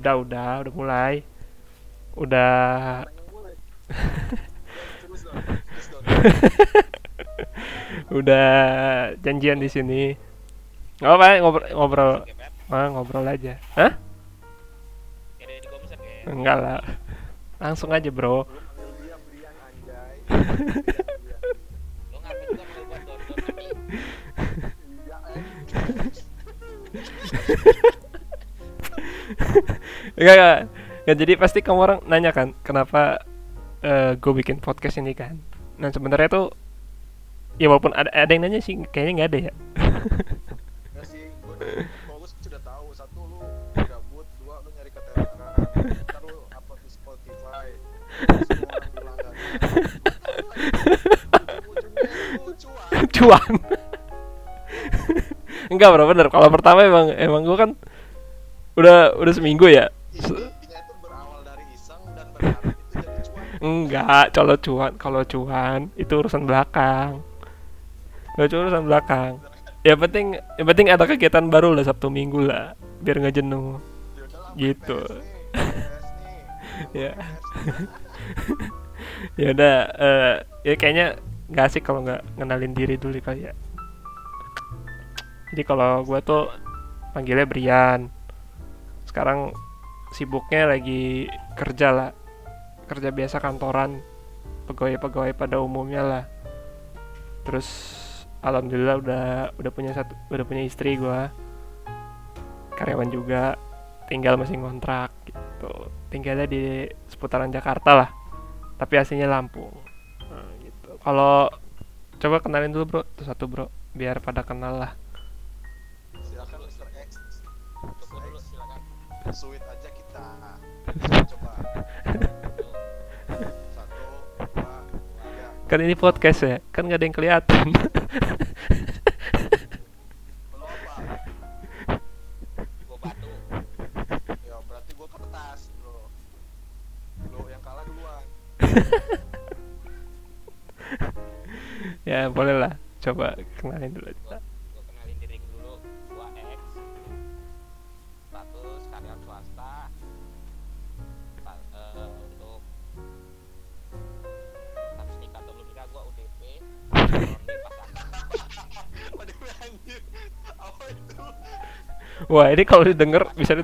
udah udah udah mulai. Udah. Udah janjian di sini. Nggak apa ngobrol ngobrol. Ah, ngobrol aja. Hah? Enggak lah. Langsung aja bro Eh. enggak. Enggak Nggak, jadi pasti kamu orang nanya kan kenapa gue bikin podcast ini kan? Nah sebenarnya tuh ya walaupun ada ada yang nanya sih kayaknya nggak ada ya. Enggak sih, gua kalau gua sudah tahu. Satu lu gabut, dua lu nyari keterangan, ntar lu upload di Spotify. Semua orang bilang gak Ujung-ujungnya lu cuan. cuan enggak bro bener. Kalau pertama emang emang gue kan udah udah seminggu ya Intinya itu berawal dari iseng dan berharap itu jadi cuan. enggak kalau cuan kalau cuan itu urusan belakang Gak urusan belakang ya penting yang penting ada kegiatan baru lah sabtu minggu lah biar nggak jenuh Ya udahlah, Gitu. Ya. Ya udah eh, ya kayaknya nggak asik kalau nggak ngenalin diri dulu kali ya jadi kalau gue tuh panggilnya Brian sekarang sibuknya lagi kerja lah. Kerja biasa kantoran pegawai-pegawai pada umumnya lah. Terus alhamdulillah udah udah punya satu udah punya istri gue karyawan juga tinggal masih ngontrak gitu. Tinggalnya di seputaran Jakarta lah tapi aslinya Lampung. Nah, gitu. Kalau coba kenalin dulu bro. Tuh satu bro. Biar pada kenal lah kan ini podcast ya kan nggak ada yang kelihatan. Ya ya boleh lah. Coba kenalin dulu wah ini kalau didengar bisa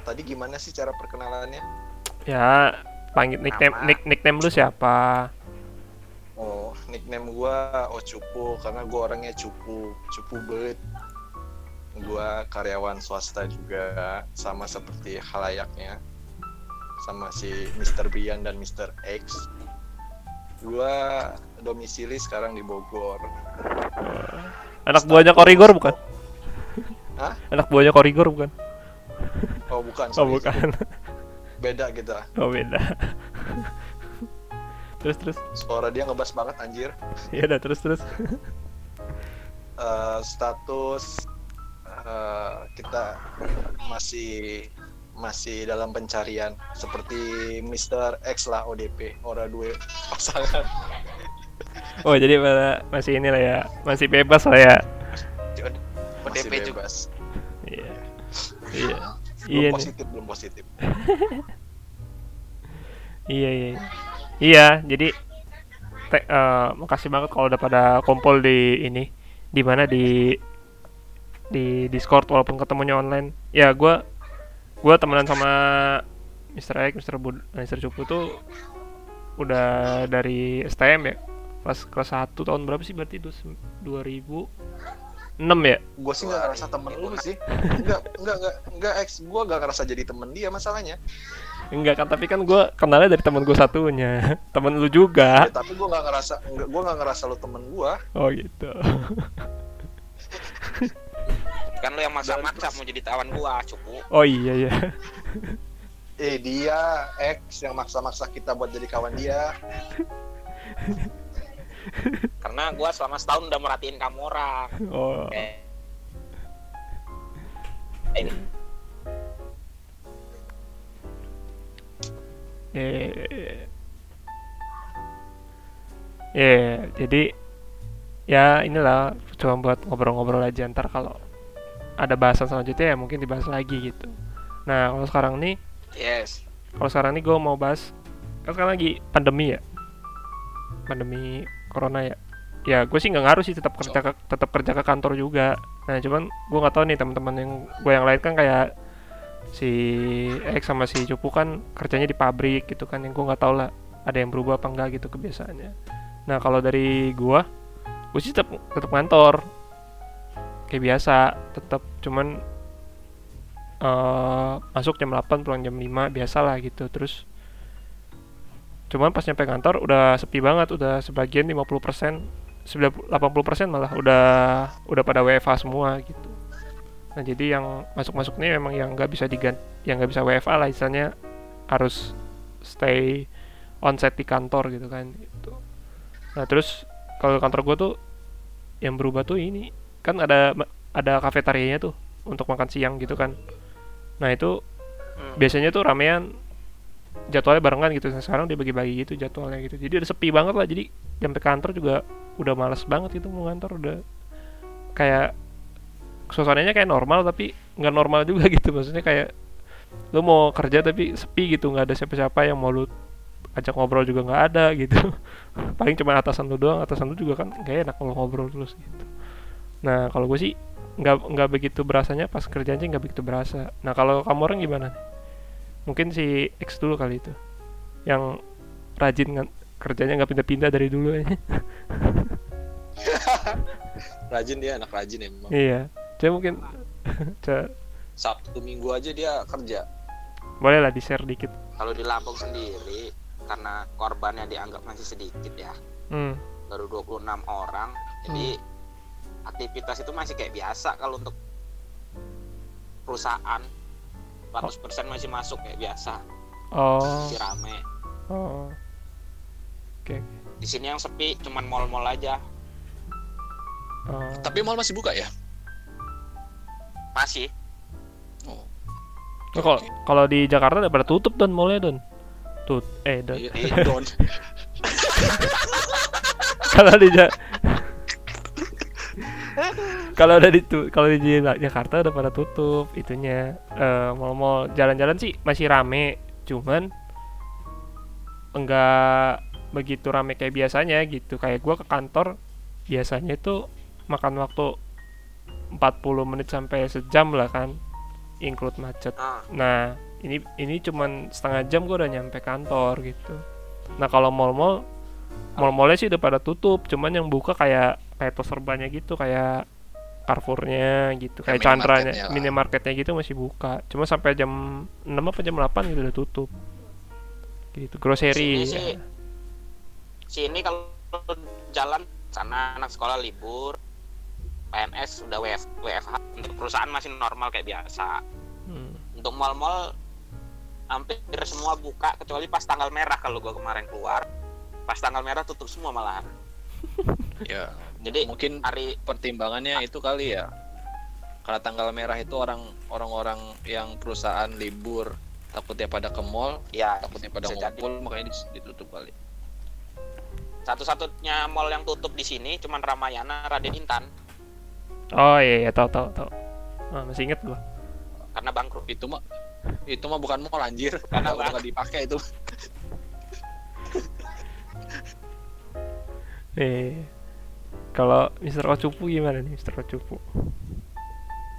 Tadi gimana sih cara perkenalannya? ya panggil nickname Nama. nick, nickname lu siapa Oh, nickname gua Ocupu karena gua orangnya cupu, cupu banget. Gua karyawan swasta juga, sama seperti halayaknya. Sama si Mr. Brian dan Mr. X. Gua domisili sekarang di Bogor. anak buahnya korigor bukan Hah? anak buahnya korigor bukan Oh, bukan. oh sorry. bukan Beda kita. oh beda terus terus Suara dia ngebas banget anjir. ya udah terus terus Eh, status eh, kita masih masih dalam pencarian seperti Mr. X lah ODP ora dua pasangan oh jadi pada masih ini lah ya masih bebas lah ya ODP juga. bebas iya iya belum iya nih. positif belum positif Iya iya. Iya, jadi te- eh, makasih banget kalau udah pada kumpul di ini di mana di di Discord walaupun ketemunya online. Ya, gua gua temenan sama Mr. X, Mr. Bud, Mr. Cupu tuh udah dari STM ya. Pas kelas 1 tahun berapa sih berarti itu 2006 ya? gue sih nggak ngerasa temen lu sih enggak enggak enggak enggak X gue gak ngerasa jadi temen dia masalahnya Enggak kan, tapi kan gua kenalnya dari temen gue satunya. Temen lu juga. Ya, tapi gue nggak ngerasa enggak gue nggak ngerasa lu temen gue Oh gitu. kan lu yang maksa-maksa mau jadi tawan gua cukup Oh iya iya. Eh dia X yang maksa-maksa kita buat jadi kawan dia. Karena gua selama setahun udah merhatiin kamu orang. oh. Kayak ini eh ya jadi ya inilah cuma buat ngobrol-ngobrol aja ntar kalau ada bahasan selanjutnya ya mungkin dibahas lagi gitu. Nah kalau sekarang nih Yes. kalau sekarang nih gue mau bahas kan sekarang lagi pandemi ya? Pandemi corona ya. Ya gue sih nggak ngaruh sih tetap kerja ke, tetap kerja ke kantor juga. Nah cuman gue nggak tahu nih teman-teman yang gue yang lain kan kayak si X sama si Cupu kan kerjanya di pabrik gitu kan yang gue nggak tahu lah ada yang berubah apa enggak gitu kebiasaannya. Nah kalau dari gue gue sih tetap tetap kantor kayak biasa tetap cuman eh masuk jam 8 pulang jam 5 biasa lah gitu. Terus cuman pas nyampe kantor udah sepi banget udah sebagian 50% 80% malah udah udah pada WFH semua gitu. Nah jadi yang masuk-masuk nih memang yang nggak bisa diganti yang nggak bisa WFA lah istilahnya harus stay onsite di kantor gitu kan gitu. Nah terus kalau kantor gue tuh yang berubah tuh ini kan ada ada kafetarianya tuh untuk makan siang gitu kan. Nah itu Hmm. biasanya tuh ramean jadwalnya barengan gitu. Sekarang dia bagi-bagi gitu jadwalnya gitu. Jadi udah sepi banget lah. Jadi sampai kantor juga udah males banget itu mau kantor udah kayak suasananya kayak normal tapi nggak normal juga gitu. Maksudnya kayak lu mau kerja tapi sepi gitu. Nggak ada siapa-siapa yang mau lu ajak ngobrol juga nggak ada gitu. Paling cuma atasan lu doang. Atasan lu juga kan gak enak kalau ngobrol terus gitu. Nah kalau gue sih nggak nggak begitu berasanya pas kerjanya nggak begitu berasa. Nah kalau kamu orang gimana mungkin si X dulu kali itu yang rajin kerjanya nggak pindah-pindah dari dulu aja Rajin dia anak rajin emang. iya coba mungkin Sabtu Minggu aja dia kerja. boleh lah di share dikit Kalau di Lampung sendiri karena korbannya dianggap masih sedikit ya, hmm. baru 26 orang. Jadi aktivitas itu masih kayak biasa kalau untuk perusahaan 100% masih masuk kayak biasa, oh masih rame. oh oke Di sini yang sepi cuman mall-mall aja. oh. Tapi mall masih buka ya? Masih. Oh. Nah, kalau kalau di Jakarta udah pada tutup don mallnya don tut eh don Iya, Eh, Don. kalau di Ja- kalau udah di kalau di Jakarta udah pada tutup itunya. Eh, mall-mall jalan-jalan sih masih rame cuman enggak begitu rame kayak biasanya gitu. Kayak gua ke kantor biasanya itu makan waktu 40 menit sampai sejam lah kan include macet. Ah, Nah, ini ini cuman setengah jam gue udah nyampe kantor gitu. Nah, kalau mall-mall mall-mallnya sih udah pada tutup, cuman yang buka kayak kayak toserbannya gitu, kayak Carrefournya gitu, kayak Kayak Chandranya, minimarketnya minimarketnya gitu masih buka. Cuma sampai jam 6 apa jam 8 gitu udah tutup. Gitu, grocery. Sini sih- sini kalau jalan sana anak sekolah libur, PNS udah WF, WFH, untuk perusahaan masih normal kayak biasa. Hmm. Untuk mall-mall hampir semua buka kecuali pas tanggal merah kalau gua kemarin keluar. Pas tanggal merah tutup semua malahan. Ya, Jadi mungkin hari pertimbangannya itu kali ya. Karena tanggal merah itu orang orang-orang yang perusahaan libur takutnya pada ke mall, ya takutnya pada bisa jadi. ngumpul makanya ditutup kali. satu-satunya mall yang tutup di sini cuman Ramayana Raden Intan Oh iya, iya tahu tahu tahu. Ah, masih inget gua. karena bangkrut. Itu mah itu mah bukan mall anjir, Karena udah nggak dipakai itu. Eh. Kalau Mr. Ocupu gimana nih, Mr. Ocupu?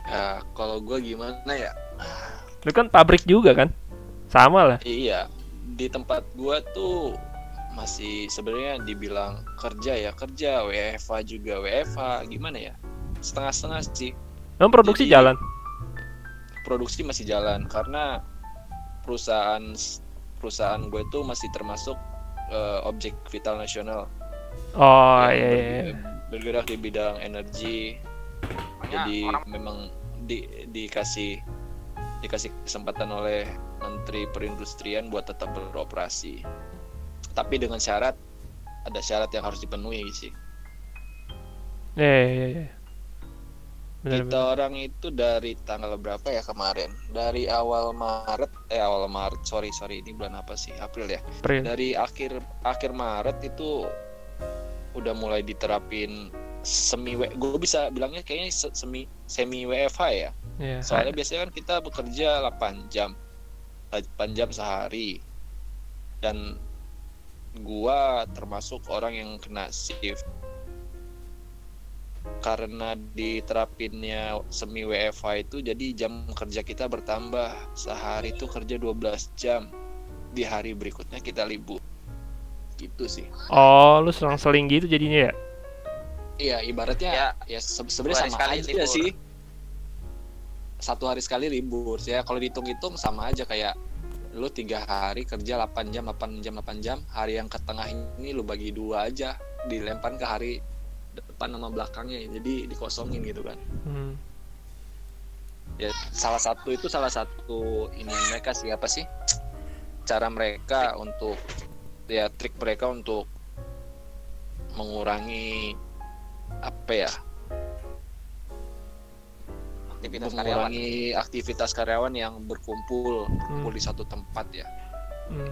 Ya, kalau gue gimana ya? Lu kan pabrik juga kan? Sama lah. Iya, di tempat gua tuh masih sebenarnya dibilang kerja ya kerja, WFH juga WFH, gimana ya? Setengah-setengah sih. Emang produksi Jadi- jalan? Produksi masih jalan karena perusahaan perusahaan gue tuh masih termasuk eh, objek vital nasional. Oh yang iya iya. Berge-. Bergerak di bidang energi, Makanya jadi orang memang di, dikasih dikasih kesempatan oleh Menteri Perindustrian buat tetap beroperasi. Tapi dengan syarat ada syarat yang harus dipenuhi sih. ya ya ya, ya. Benar, Kita orang itu dari tanggal berapa ya kemarin? Dari awal Maret, eh awal Maret, sorry sorry ini bulan apa sih? April ya. April. Dari akhir akhir Maret itu udah mulai diterapin semi gue bisa bilangnya kayaknya se- semi semi WFH ya. Ya. Soalnya biasanya kan kita bekerja 8 jam. 8 jam sehari. Dan gua termasuk orang yang kena shift. Karena diterapinnya semi WFH itu jadi jam kerja kita bertambah. Sehari itu kerja 12 jam. Di hari berikutnya kita libur. Gitu sih. Oh, lu selang-seling gitu jadinya ya? Iya, ibaratnya Ya, ya, se- sebenarnya sama sekali aja libur. sih. Satu hari sekali libur. Ya kalau dihitung-hitung sama aja kayak lu tiga hari kerja 8 jam, 8 jam, 8 jam. Hari yang ke tengah ini lu bagi dua aja, dilempar ke hari depan sama belakangnya. Jadi dikosongin gitu kan. Hmm. Ya salah satu itu salah satu ini mereka sih apa sih? Cara mereka untuk ya trik mereka untuk mengurangi apa ya aktivitas karyawan mengurangi aktivitas karyawan yang berkumpul berkumpul Hmm. di satu tempat ya Hmm.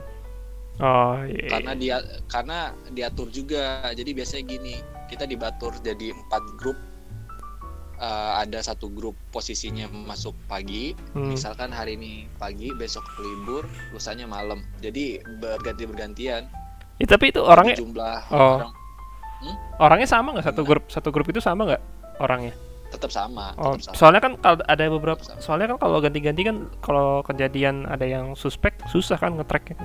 Oh, iya. karena dia karena diatur juga jadi biasanya gini kita dibatur jadi empat grup Eh, ada satu grup posisinya masuk pagi Hmm. misalkan hari ini pagi besok libur lusanya malam jadi berganti bergantian Ya, tapi itu orangnya jumlah Oh. orang orangnya sama nggak satu grup satu grup itu sama nggak orangnya? tetap sama Oh, tetap sama soalnya kan kalau ada beberapa soalnya kan kalau ganti-ganti kan kalau kejadian ada yang suspek susah kan ngetracknya.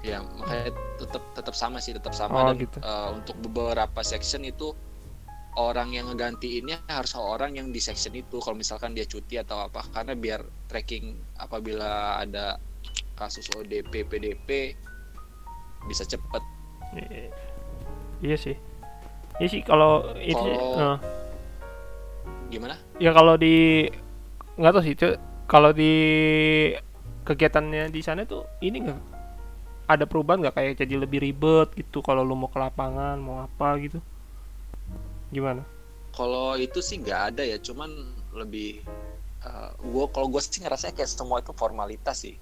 ya makanya tetap tetap sama sih tetap sama Oh, dan gitu. eh, untuk beberapa section itu orang yang ngegantiinnya harus orang yang di section itu. Kalau misalkan dia cuti atau apa karena biar tracking apabila ada kasus ODP PDP bisa cepet. Iya, iya sih. Iya sih kalau itu Kalau- eh, gimana? Ya kalau di nggak tahu sih Cuk. kalau di kegiatannya di sana tuh ini nggak ada perubahan nggak? Kayak jadi lebih ribet gitu kalau lu mau ke lapangan mau apa gitu gimana? Kalau itu sih nggak ada ya cuman lebih gue kalau gue sih ngerasa kayak semua itu formalitas sih.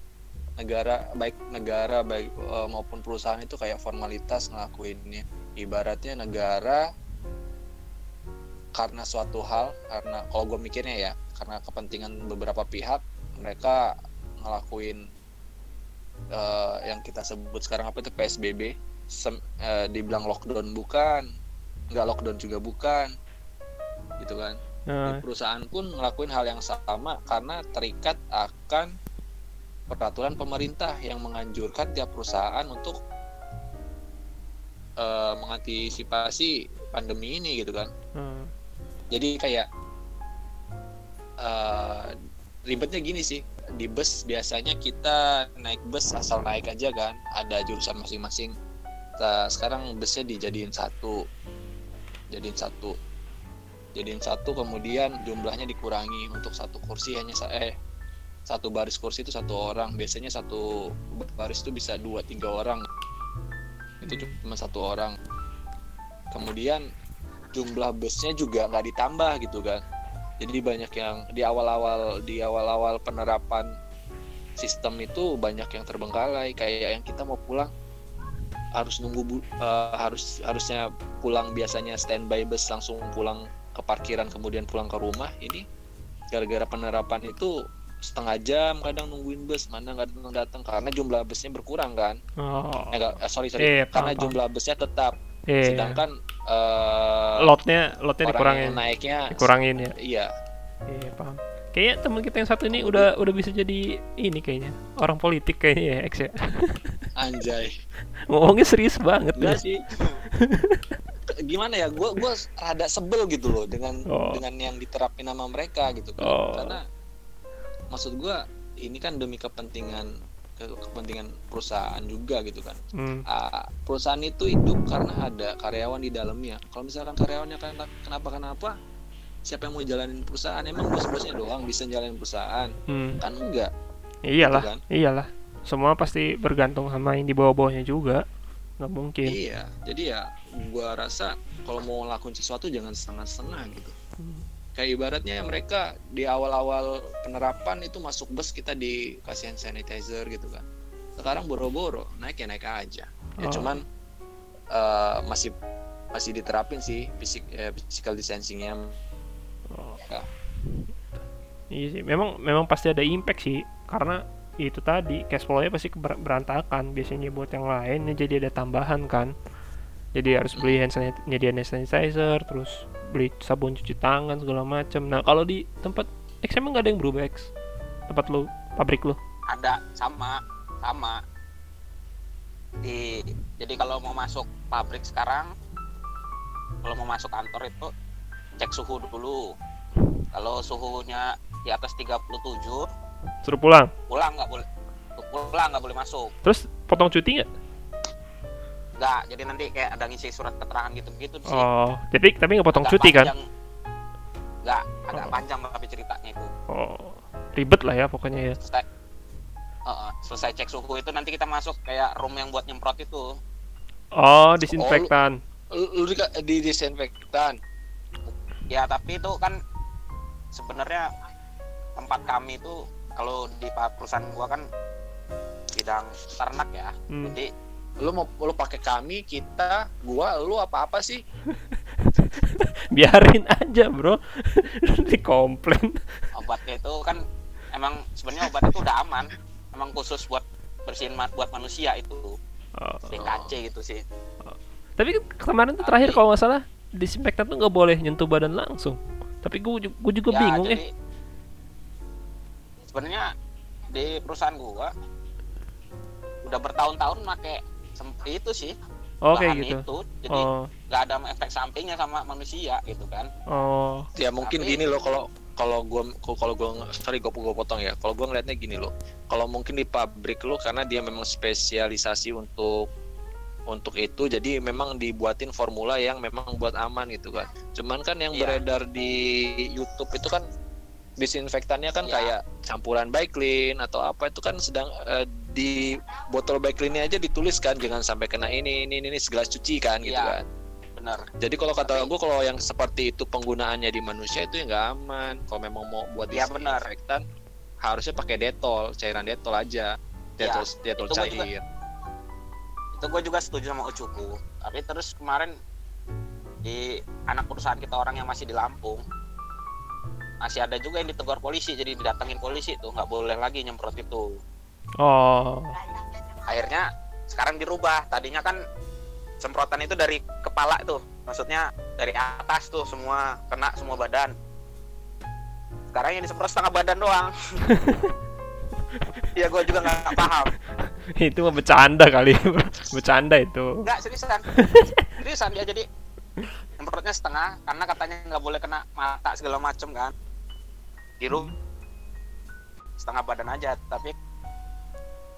Negara baik negara baik eh, maupun perusahaan itu kayak formalitas ngelakuinnya. Ibaratnya negara karena suatu hal karena kalau gue mikirnya ya karena kepentingan beberapa pihak mereka ngelakuin eh, yang kita sebut sekarang apa itu PSBB Sem- eh, dibilang lockdown bukan nggak lockdown juga bukan. Gitu kan. Nah, perusahaan pun ngelakuin hal yang sama karena terikat akan peraturan pemerintah yang menganjurkan tiap perusahaan untuk eh, mengantisipasi pandemi ini gitu kan. Hmm, jadi kayak eh, ribetnya gini sih. Di bus biasanya kita naik bus asal naik aja kan. Ada jurusan masing-masing. Nah, sekarang busnya dijadiin satu jadiin satu. Jadiin satu kemudian jumlahnya dikurangi. Untuk satu kursi hanya sa- eh satu baris kursi itu satu orang. Biasanya satu baris itu bisa dua tiga orang. Itu Hmm. cuma satu orang. Kemudian jumlah busnya juga nggak ditambah gitu kan. Jadi banyak yang di awal-awal di awal-awal penerapan sistem itu banyak yang terbengkalai. Kayak yang kita mau pulang harus nunggu eh, harus harusnya pulang biasanya standby bus langsung pulang ke parkiran kemudian pulang ke rumah. Ini gara-gara penerapan itu setengah jam kadang nungguin bus mana nggak datang datang. Karena jumlah busnya berkurang kan? Oh. Eh, nggak, eh, sorry sorry. Iya, karena paham. jumlah busnya tetap. Iya sedangkan eh, lotnya lotnya dikurangin. naiknya dikurangin ya. Iya. Iya paham kayaknya teman kita yang satu ini udah udah bisa jadi ini kayaknya. Orang politik kayaknya ya X ya. Anjay. Ngomongnya serius banget enggak ya. sih. Gimana ya gue gue rada sebel gitu loh dengan Oh. dengan yang diterapin sama mereka gitu kan. Oh. karena maksud gue ini kan demi kepentingan ke- kepentingan perusahaan juga gitu kan. Hmm, Ah, perusahaan itu hidup karena ada karyawan di dalamnya. Kalau misalkan karyawannya kena- kenapa kenapa siapa yang mau jalanin perusahaan emang bos-bosnya doang bisa jalanin perusahaan Hmm. kan enggak Iyalah, kan? iyalah. Semua pasti bergantung sama yang di bawah-bawahnya juga. Nggak mungkin. iya jadi ya gua rasa kalau mau ngelakuin sesuatu jangan setengah-setengah gitu Hmm. kayak ibaratnya mereka di awal-awal penerapan itu masuk bus kita dikasih hand sanitizer gitu kan sekarang boro-boro naik ya naik aja ya Oh. cuman eh, masih masih diterapin sih fisik eh, physical distancingnya. Ya. Iya sih, memang memang pasti ada impact sih, karena itu tadi cash flow-nya pasti berantakan. Biasanya buat yang lain jadi ada tambahan kan. Jadi harus beli hand sanitizer, terus beli sabun cuci tangan segala macam. Nah kalau di tempat X emang nggak ada yang berubah X? Tempat lu, pabrik lu? ada sama sama di jadi kalau mau masuk pabrik sekarang kalau mau masuk kantor itu cek suhu dulu kalau suhunya di atas 37 Suruh pulang. pulang nggak boleh pulang nggak boleh masuk Terus potong cuti nggak? nggak jadi nanti kayak ada ngisi surat keterangan gitu gitu sih Oh, jadi tapi nggak potong Agak cuti kan? nggak agak Oh. panjang tapi ceritanya itu Oh, ribet lah ya pokoknya ya. selesai Heeh, selesai cek suhu itu nanti kita masuk kayak room yang buat nyemprot itu Oh, disinfektan. lu, lu di, di disinfektan ya tapi itu kan sebenarnya tempat kami itu kalau di perusahaan gua kan bidang ternak ya Hmm. jadi lu mau lu pakai kami kita gua lu apa apa sih Biarin aja, Bro. Dikomplain. obatnya itu kan emang sebenarnya obat itu udah aman emang khusus buat bersihin ma- buat manusia itu Oh. DKC gitu sih Tapi kemarin tuh terakhir kalau nggak salah disinfektan tuh nggak boleh nyentuh badan langsung. Tapi gue gue juga Ya, bingung jadi eh. sebenarnya di perusahaan gua udah bertahun-tahun make sem- itu sih Oh kayak bahan gitu. itu jadi Oh nggak ada efek sampingnya sama manusia gitu kan oh ya mungkin Tapi- gini loh kalau kalau gua kalau gua sorry gua gua potong ya kalau gua ngeliatnya gini loh kalau mungkin di pabrik lo karena dia memang spesialisasi untuk untuk itu jadi memang dibuatin formula yang memang buat aman gitu kan cuman kan yang Iya. beredar di YouTube itu kan disinfektannya kan Iya. kayak campuran Baiklin atau apa itu kan sedang eh, di botol Baiklinnya aja ditulis kan jangan sampai kena ini ini ini segelas cuci kan gitu Iya. kan bener jadi kalau kata Tapi- gue kalau yang seperti itu penggunaannya di manusia itu ya nggak aman. Kalau memang mau buat Iya, benar. disinfektan harusnya pakai detol, cairan detol aja. Detol detol gua juga- cair. Itu gue juga setuju sama Ucuku. Tapi terus kemarin di anak perusahaan kita orang yang masih di Lampung masih ada juga yang ditegur polisi jadi didatengin polisi tuh nggak boleh lagi nyemprot itu oh. Akhirnya sekarang dirubah. Tadinya kan semprotan itu dari kepala tuh maksudnya dari atas tuh semua kena semua badan. Sekarang yang disemprot setengah badan doang. Ya gue juga nggak paham itu mah bercanda kali bercanda itu. Nggak seriusan seriusan dia jadi semprotnya setengah karena katanya nggak boleh kena mata segala macem kan? Biru setengah badan aja tapi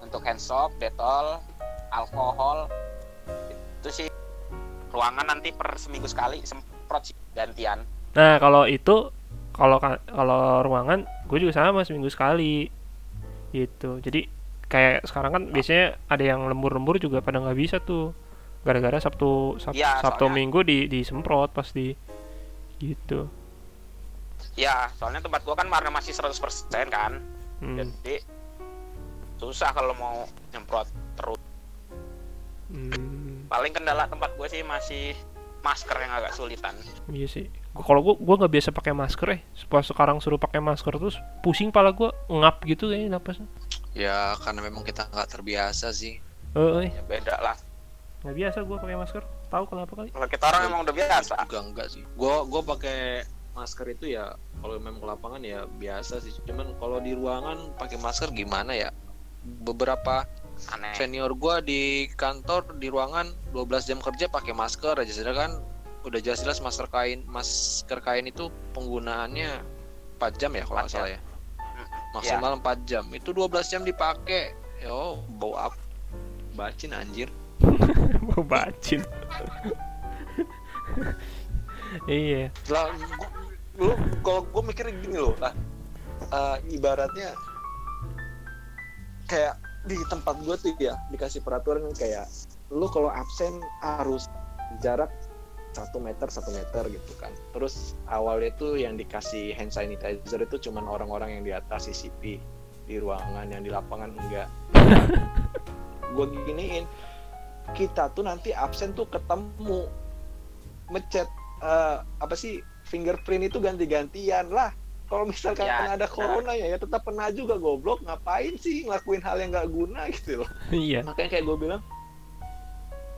untuk hand soap, detol, alkohol itu sih ruangan nanti per seminggu sekali semprot sih gantian. Nah kalau itu kalau ka- kalau ruangan gue juga sama seminggu sekali gitu. Jadi kayak sekarang kan biasanya ada yang lembur-lembur juga pada nggak bisa tuh gara-gara sabtu Sab- Iya, sabtu soalnya- minggu di disemprot pasti gitu ya soalnya tempat gua kan warna masih 100% kan Hmm. jadi susah kalau mau nyemprot terus Hmm. paling kendala tempat gue sih masih masker yang agak sulitan Iya sih. Gua kalau gua gua nggak biasa pakai masker eh. Pas sekarang suruh pakai masker terus pusing pala gua ngap gitu kayaknya napasnya. Ya karena memang kita nggak terbiasa sih. Eh, eh, ya beda lah nggak biasa gua pakai masker. Tahu kenapa kali? kalau kita orang emang udah biasa Juga enggak sih. Gua gua pakai masker itu ya kalau memang ke lapangan ya biasa sih. Cuman kalau di ruangan pakai masker gimana ya? Beberapa aneh senior gua di kantor di ruangan 12 jam kerja pakai masker aja sedangkan udah jelas-jelas masker kain masker kain itu penggunaannya 4 jam ya kalau nggak 4 salah ya maksimal 4 jam. Itu 12 jam dipakai yo bau up bacin anjir. Mau bacin. iya. lah lu kalau gue mikirnya gini loh lah. Eh, ibaratnya kayak di tempat gue tuh ya dikasih peraturan kayak lu kalau absen harus jarak satu meter satu meter gitu kan. Terus awalnya tuh yang dikasih hand sanitizer itu cuman orang-orang yang di atas CCP di ruangan yang di lapangan enggak. Gue giniin kita tuh nanti absen tuh ketemu ngechat eh, apa sih fingerprint itu ganti-gantian lah. Kalau misalkan Ya, ada benar. corona ya, ya tetap kena juga goblok. Ngapain sih ngelakuin hal yang nggak guna gitu loh. Iya. Makanya kayak gue bilang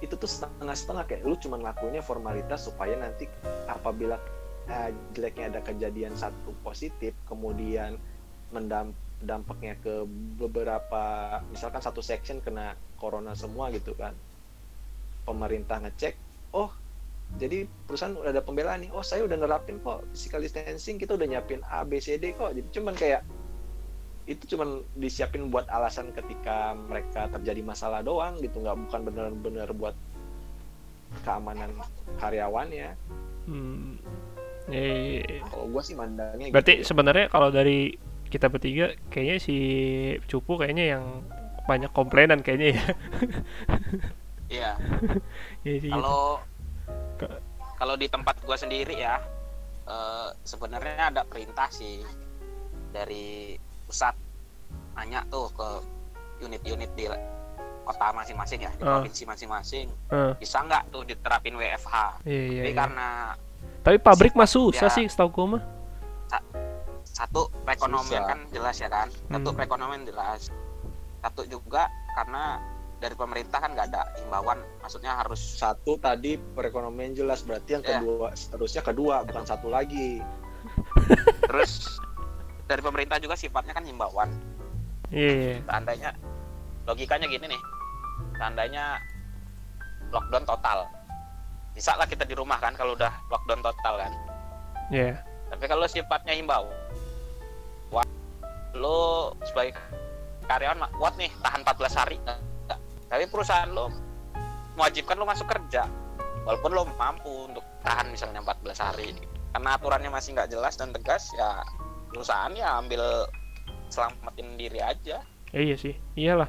itu tuh setengah-setengah kayak lu cuma ngelakuinnya formalitas supaya nanti apabila eh, jeleknya ada kejadian satu positif kemudian mendam dampaknya ke beberapa misalkan satu section kena corona semua gitu kan. Pemerintah ngecek oh jadi perusahaan udah ada pembelaan nih. Oh saya udah nerapin kok physical distancing kita udah nyiapin A B C D kok. Jadi cuman kayak itu cuman disiapin buat alasan ketika mereka terjadi masalah doang gitu nggak bukan bener-bener buat keamanan karyawannya Hmm. Eh, kalau gua sih mandangnya berarti gitu ya. sebenarnya kalau dari kita bertiga kayaknya si Cupu kayaknya yang banyak komplainan kayaknya ya. Iya. Iya sih, gitu. Kalau kalau di tempat gua sendiri ya eh, sebenarnya ada perintah sih dari pusat nanya tuh ke unit-unit di kota masing-masing ya di Ah. provinsi masing-masing Eh, bisa nggak tuh diterapin WFH iya, iya, tapi iya. karena Tapi pabrik mah susah sih setahu gua mah. satu perekonomian Susah. kan jelas ya kan satu Hmm. perekonomian jelas satu juga karena dari pemerintah kan nggak ada himbauan maksudnya harus satu tadi perekonomian jelas berarti yang Ya. kedua seterusnya kedua bukan satu lagi terus dari pemerintah juga sifatnya kan himbauan. Iya, iya. seandainya logikanya gini nih. Seandainya lockdown total. Bisa lah kita di rumah kan kalau udah lockdown total kan. Iya. tapi kalau sifatnya himbau wah lo sebagai karyawan kuat nih tahan 14 hari? Enggak. tapi perusahaan lo mewajibkan lo masuk kerja. Walaupun lo mampu untuk tahan misalnya 14 hari. Karena aturannya masih nggak jelas dan tegas ya perusahaan ya ambil selamatin diri aja Eh, iya sih, iyalah.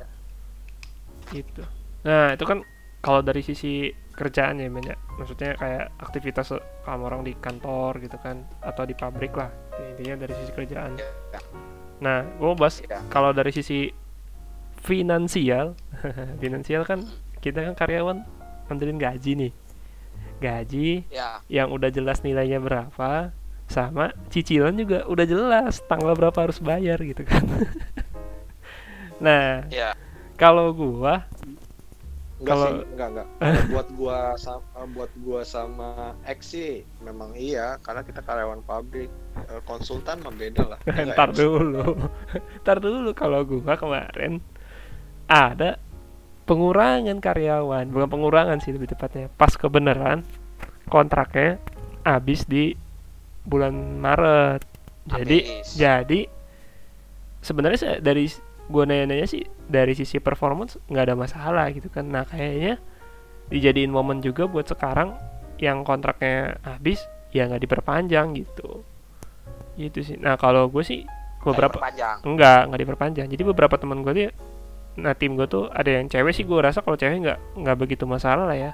Gitu. Nah, itu kan kalau dari sisi kerjaan ya, Men, ya. Maksudnya kayak aktivitas kamu orang di kantor gitu kan, atau di pabrik lah. Intinya dari sisi kerjaan. Ya. Nah, gue mau bahas ya kalau dari sisi finansial, finansial kan kita kan karyawan ngandelin gaji nih. Gaji ya yang udah jelas nilainya berapa, sama cicilan juga udah jelas tanggal berapa harus bayar gitu kan. nah, ya. kalau gua enggak Kalau- sih enggak enggak. Buat gua sama buat gua sama X sih memang iya karena kita karyawan pabrik. Eh, konsultan mah beda lah Ya nggak, ntar X? dulu. Ntar dulu kalau gua kemarin ada pengurangan karyawan. Bukan pengurangan sih lebih tepatnya. Pas kebenaran kontraknya habis di bulan Maret. Jadi habis. jadi sebenarnya saya dari gua nanya-nanya sih dari sisi performance nggak ada masalah gitu kan. Nah kayaknya dijadiin momen juga buat sekarang yang kontraknya habis ya nggak diperpanjang gitu. Gitu sih. Nah kalau gue sih beberapa enggak nggak diperpanjang. Jadi beberapa teman gue tuh nah tim gue tuh ada yang cewek sih gue rasa kalau cewek nggak nggak begitu masalah lah ya.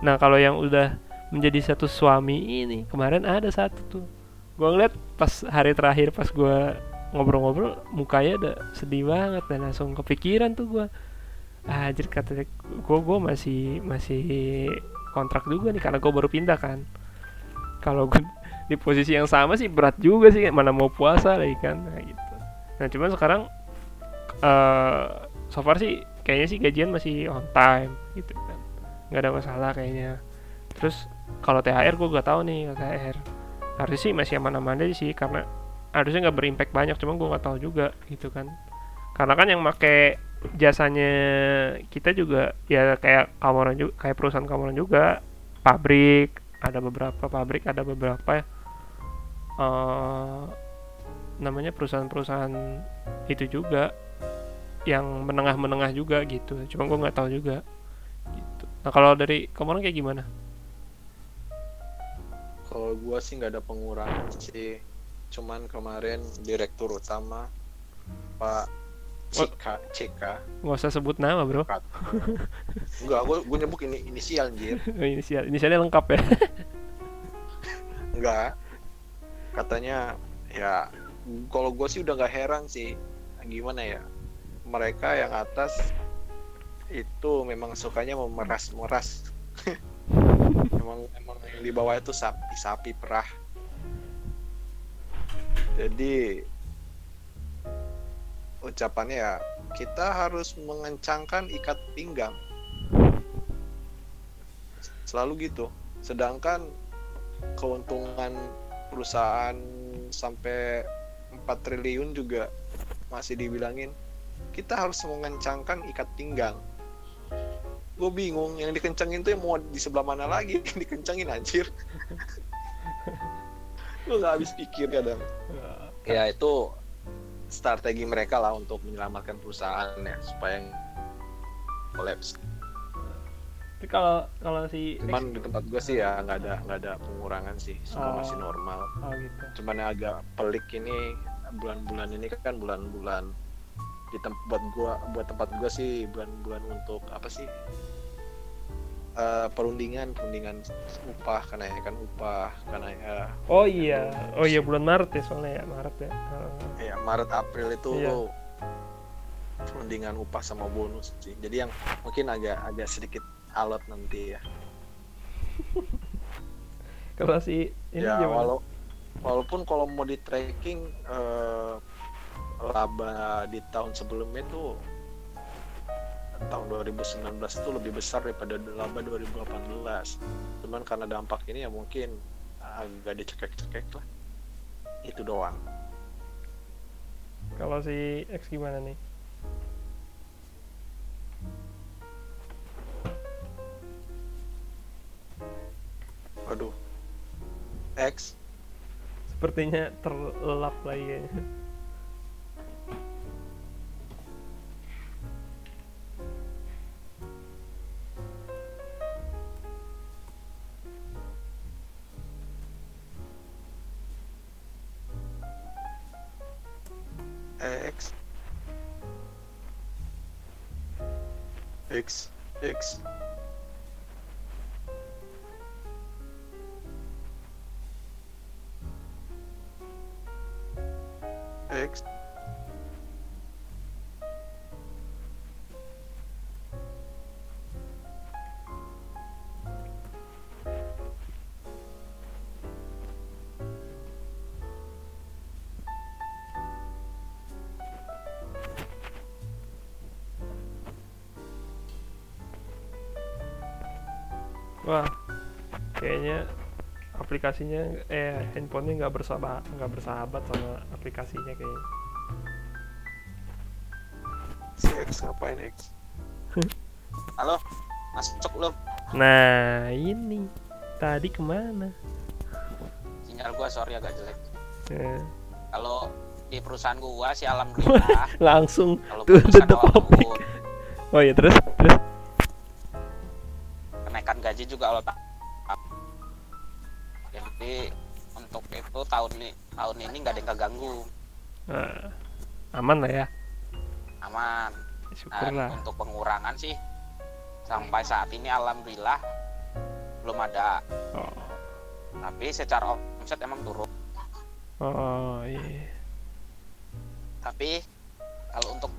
Nah kalau yang udah menjadi satu suami. Ini kemarin ada satu tuh. Gue ngeliat pas hari terakhir pas gue ngobrol-ngobrol mukanya udah sedih banget dan langsung kepikiran tuh gue anjir kata gue gue masih masih kontrak juga nih karena gue baru pindah kan. Kalau gue di posisi yang sama sih berat juga sih mana mau puasa lagi kan nah, gitu. Nah cuman sekarang eh so far sih kayaknya sih gajian masih on time gitu kan. Nggak ada masalah kayaknya. Terus kalau THR gue gak tahu nih THR harusnya sih masih aman-aman aja sih karena harusnya nggak berimpact banyak cuman gue nggak tahu juga gitu kan. Karena kan yang make jasanya kita juga ya kayak kamuran juga kayak perusahaan kamuran juga pabrik ada beberapa pabrik ada beberapa eh namanya perusahaan-perusahaan itu juga yang menengah-menengah juga gitu. Cuma gue nggak tahu juga gitu. Nah kalau dari kamu kayak gimana Kalau gua sih nggak ada pengurangan sih. Cuman kemarin direktur utama Pak Cika, Cika. nggak usah sebut nama bro Enggak, gua, gua nyebut ini inisial anjir. inisial inisialnya lengkap ya Enggak. Katanya ya kalau gue sih udah nggak heran sih. Gimana ya? Mereka yang atas itu memang sukanya memeras-meras. Emang emang yang di bawah itu sapi-sapi perah. Jadi ucapannya ya kita harus mengencangkan ikat pinggang. Selalu gitu. Sedangkan keuntungan perusahaan sampai 4 triliun juga masih dibilangin kita harus mengencangkan ikat pinggang gue bingung yang dikencangin tuh yang mau di sebelah mana lagi? Yang dikencangin anjir. Gue nggak habis pikir kadang. Ya itu strategi mereka lah untuk menyelamatkan perusahaannya supaya kolaps. Tapi kalau kalau si cuman di tempat gue sih ya nggak ada nggak ada pengurangan sih semua Oh. masih normal. Oh gitu. Cuman yang agak pelik ini bulan-bulan ini kan bulan-bulan di tempat buat gua buat tempat gua sih bulan-bulan untuk apa sih Eh, perundingan perundingan upah kenaikan upah karena ya oh iya oh iya bulan Maret ya soalnya ya Maret ya Heeh. ya Maret April itu Iya. perundingan upah sama bonus sih jadi yang mungkin agak agak sedikit alot nanti ya kalau si ini ya gimana? walau walaupun kalau mau di tracking eh, laba di tahun sebelumnya tuh tahun 2019 itu lebih besar daripada laba 2018 cuman karena dampak ini ya mungkin agak dicekek-cekek lah. Itu doang. Kalau si X gimana nih? Aduh X? Sepertinya terlelap lagi kayaknya X X. X wah kayaknya aplikasinya eh handphonenya nggak bersahabat nggak bersahabat sama aplikasinya kayaknya. Si X ngapain X? Halo masuk lu. Nah ini. Tadi ke mana? Sinyal gua sorry agak jelek. Eh, kalau di perusahaan gua sih alhamdulillah. Langsung kalau Tuh, topik. tahun, oh iya terus terus juga Allah tak jadi untuk itu tahun ini tahun ini nggak ada yang keganggu. Nah, aman lah ya? Aman. Dan syukurlah untuk pengurangan sih sampai saat ini alhamdulillah belum ada. Oh, tapi secara omset emang turun. Oh iya. Tapi kalau untuk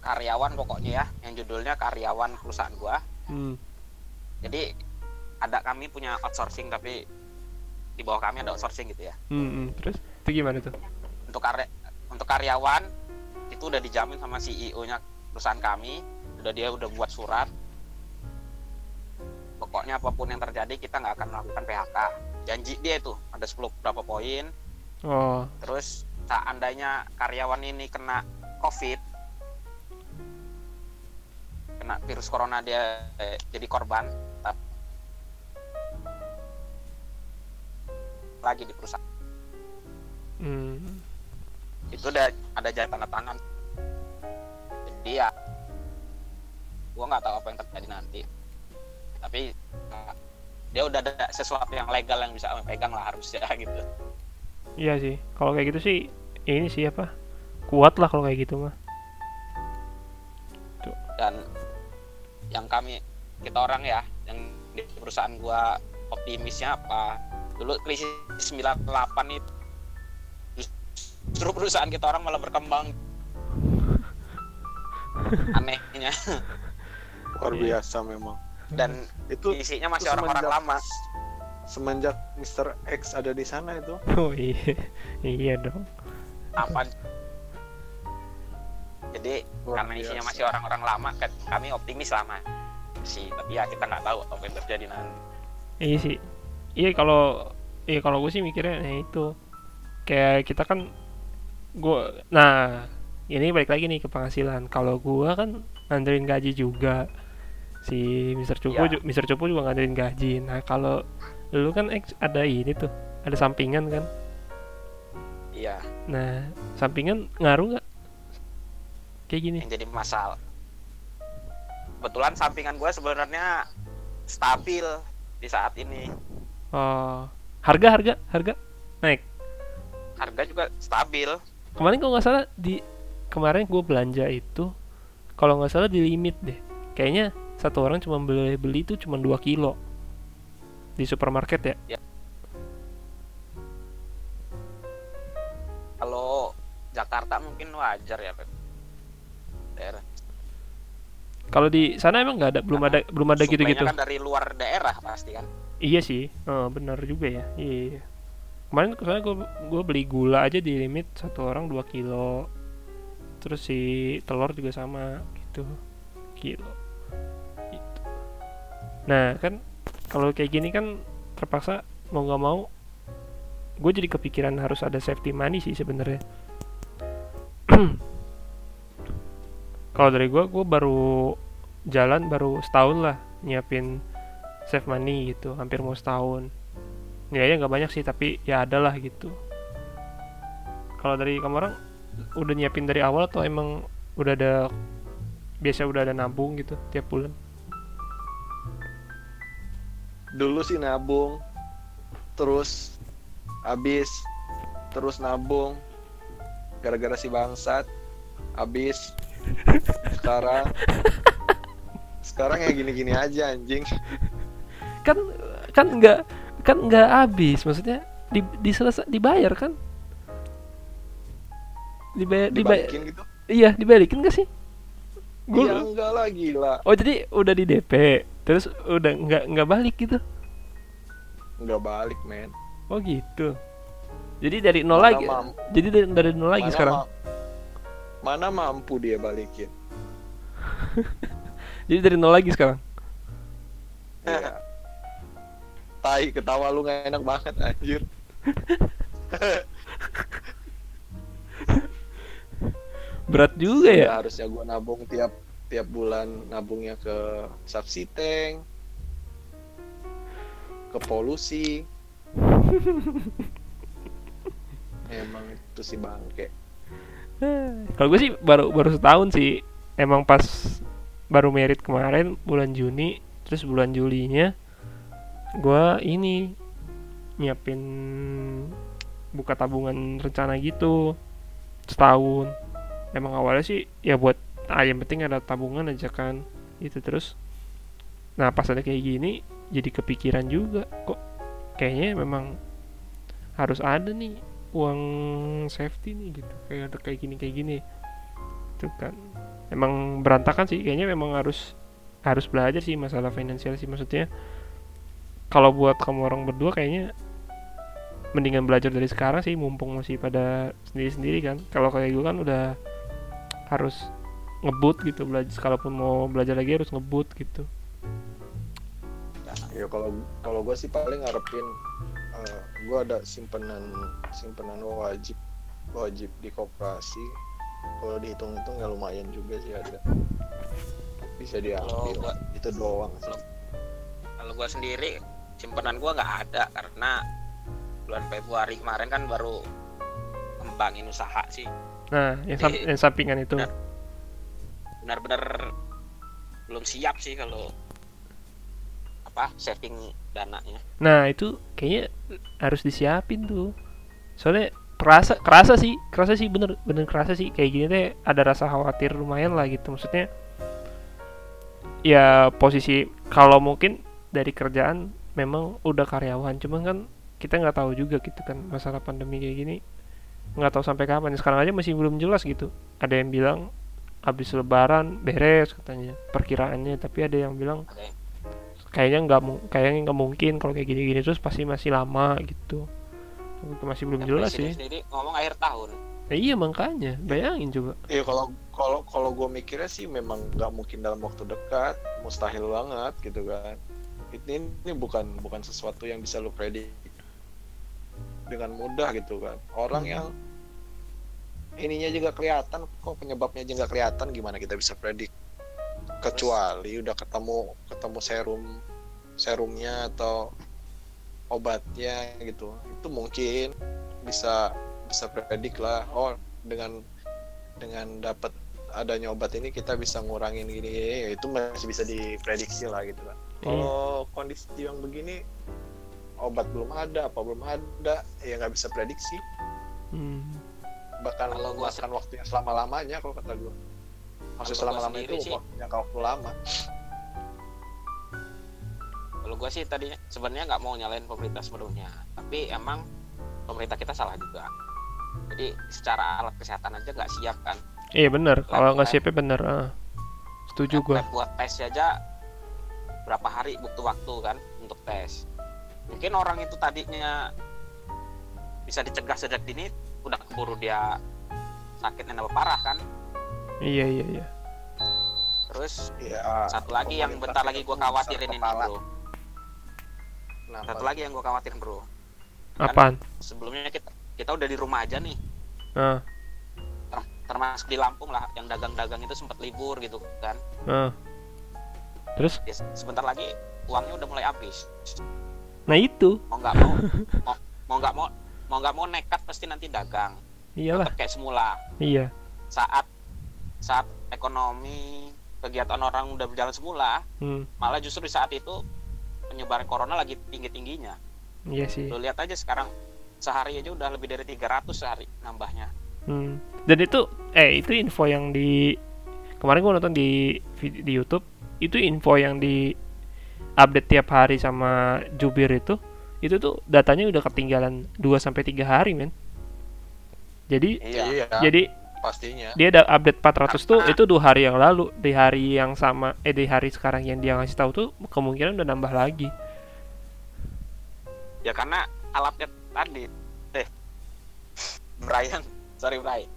karyawan pokoknya ya yang judulnya karyawan perusahaan gua hmm. Jadi ada kami punya outsourcing tapi di bawah kami ada outsourcing gitu ya. Hmm, hmm. terus itu gimana tuh? Untuk karya untuk karyawan itu udah dijamin sama CEO nya perusahaan kami. Udah dia udah buat surat. Pokoknya apa pun yang terjadi kita nggak akan melakukan PHK janji dia itu ada 10 berapa poin. Oh. Terus seandainya karyawan ini kena covid kena virus corona dia eh, jadi korban lagi di perusahaan hmm. itu udah ada jaya tanda tangan jadi ya gua nggak tahu apa yang terjadi nanti tapi eh, dia udah ada sesuatu yang legal yang bisa pegang lah harusnya gitu Iya sih. Kalau kayak gitu sih ini sih apa? Kuat lah kalau kayak gitu mah. dan yang kami kita orang ya yang di perusahaan gua optimisnya apa dulu krisis 98 itu justru perusahaan kita orang malah berkembang anehnya luar Iya. biasa memang dan itu isinya masih orang-orang lama semenjak Mr. X ada di sana itu Oh iya. iya dong. apa jadi luar karena isinya biasa. masih orang-orang lama kan kami optimis lama sih tapi ya kita nggak tahu apa yang terjadi nanti Iya sih. Iya kalau iya kalau gue sih mikirnya ya itu kayak kita kan gua nah ini balik lagi nih ke penghasilan. Kalau gua kan nganterin gaji juga si Mr. Cupu ju- Mr. Cupu juga nganterin gaji. Nah, kalau lu kan ada ini tuh, ada sampingan kan. iya Nah, sampingan ngaruh nggak? Kayak gini. yang jadi masalah kebetulan sampingan gue sebenarnya stabil di saat ini Oh, harga harga harga naik. harga juga stabil Kemarin kalau nggak salah di kemarin gue belanja itu kalau nggak salah di limit deh. Kayaknya satu orang cuma beli beli itu cuma 2 kilo di supermarket ya. kalau Jakarta mungkin wajar ya Pep. daerah Kalau di sana emang nggak ada, belum ada, belum ada gitu-gitu. kan dari luar daerah pasti kan Iya sih, oh, benar juga ya. Iya. Kemarin ke sana gue gue beli gula aja di limit satu orang 2 kilo. Terus si telur juga sama gitu, kilo. Gitu. Nah kan kalau kayak gini kan terpaksa mau nggak mau gue jadi kepikiran harus ada safety money sih sebenarnya. kalau dari gue, gue baru jalan baru setahun lah nyiapin save money gitu hampir mau setahun. Ya ya nggak banyak sih tapi ya ada lah gitu. Kalau dari kamu orang udah nyiapin dari awal atau emang udah ada biasa udah ada nabung gitu tiap bulan? Dulu sih nabung terus habis terus nabung gara-gara si bangsat habis sekarang sekarang ya gini-gini aja anjing kan kan nggak kan nggak habis. Maksudnya di diselesa dibayar kan? Dibayar dibayar. Gitu? Iya dibalikin gak sih? Gua- iya enggak lah gila. Oh jadi udah di DP terus udah nggak nggak balik gitu? Enggak balik men. Oh gitu. Jadi dari nol Mana lagi jadi dari, dari nol lagi sekarang? ma- mana mampu dia balikin? Jadi dari nol lagi sekarang? Iya. Tai ketawa lu nggak enak banget anjir. Berat juga ya? Ya, harusnya gua nabung tiap tiap bulan nabungnya ke subsiteng ke polusi. Emang itu sih bangke. Kalau gue sih baru baru setahun sih. Emang pas baru merit kemarin bulan Juni terus bulan Julinya gue ini nyiapin buka tabungan rencana gitu setahun. Emang awalnya sih ya buat ah yang penting ada tabungan aja kan gitu terus. Nah pas ada kayak gini jadi kepikiran juga kok kayaknya memang harus ada nih uang safety nih gitu. Kayak ada kayak gini kayak gini. Itu kan emang berantakan sih. Kayaknya memang harus harus belajar sih masalah finansial sih maksudnya kalau buat kamu orang berdua kayaknya mendingan belajar dari sekarang sih mumpung masih pada sendiri-sendiri kan. Kalau kayak gue kan udah harus ngebut gitu belajar kalaupun mau belajar lagi harus ngebut gitu. Ya kalau kalau gue sih paling ngarepin eh, gue ada simpenan simpenan wajib wajib di koperasi. Kalau dihitung-hitung ya lumayan juga sih ada. Bisa diambil. Gua itu doang sih. kalau gua sendiri simpanan gua nggak ada karena bulan Februari kemarin kan baru ngembangin usaha sih. Nah yang, sam- yang sampingan itu. benar-benar belum siap sih kalau apa saving dananya. Nah itu kayaknya harus disiapin tuh. Soalnya kerasa kerasa sih, kerasa sih bener bener kerasa sih. Kayak gini teh ada rasa khawatir lumayan lah gitu. Maksudnya ya posisi kalau mungkin dari kerjaan memang udah karyawan, cuman kan kita nggak tahu juga gitu kan masalah pandemi kayak gini nggak tahu sampai kapan. Sekarang aja masih belum jelas gitu. Ada yang bilang habis lebaran beres katanya perkiraannya, tapi ada yang bilang kayaknya nggak mu- kayaknya nggak mungkin kalau kayak gini-gini terus pasti masih lama gitu Itu masih belum jelas sih sendiri ngomong akhir tahun Nah, iya makanya bayangin coba Iya kalau kalau kalau gue mikirnya sih memang nggak mungkin dalam waktu dekat, mustahil banget gitu kan. Ini ini bukan bukan sesuatu yang bisa lu predik dengan mudah gitu kan. Orang Hmm. yang ininya juga kelihatan kok penyebabnya aja nggak kelihatan gimana kita bisa predik kecuali udah ketemu ketemu serum serumnya atau obatnya gitu itu mungkin bisa bisa predik lah oh dengan dengan dapat adanya obat ini kita bisa ngurangin gini ya itu masih bisa diprediksi lah gitu kan. Kalau kondisi yang begini obat belum ada apa belum ada ya nggak bisa prediksi. Hmm. bahkan Kalau gua memakan waktu yang selama lamanya kalau kata gue maksud gua selama lama itu sih- waktunya waktu lama. Kalau gue sih tadinya sebenarnya nggak mau nyalain pemerintah sebelumnya tapi emang pemerintah kita salah juga. Jadi secara alat kesehatan aja nggak siap kan. Iya bener kalau nggak siapnya bener ah. setuju gua. buat tes aja berapa hari butuh waktu kan untuk tes. Mungkin orang itu tadinya bisa dicegah sejak dini udah keburu dia sakitnya nambah parah kan? Iya iya iya. Terus ya satu lagi yang bentar lagi gue khawatirin ini bro. Kenapa? satu lagi yang gue khawatirin bro. Apaan? sebelumnya kita kita udah di rumah aja nih. Ah. Ter- termasuk di Lampung lah yang dagang-dagang itu sempat libur gitu kan. Ah terus? Ya, sebentar lagi uangnya udah mulai habis. Nah itu. Mau nggak mau mau nggak mau mau nggak mau nekat pasti nanti dagang. Iyalah. Tetap kayak semula. Iya. Saat saat ekonomi kegiatan orang udah berjalan semula hmm. malah justru di saat itu penyebaran corona lagi tinggi tingginya iya sih. Lu lihat aja sekarang sehari aja udah lebih dari 300 sehari nambahnya. Hmm. Dan itu eh itu info yang di kemarin gua nonton di di YouTube itu info yang di update tiap hari sama Jubir itu itu tuh datanya udah ketinggalan 2 sampai 3 hari men. Jadi iya, jadi pastinya. dia ada update 400 tuh itu dua hari yang lalu. Di hari yang sama eh di hari sekarang yang dia ngasih tahu tuh kemungkinan udah nambah lagi. ya karena alatnya tadi eh Brian sorry Brian.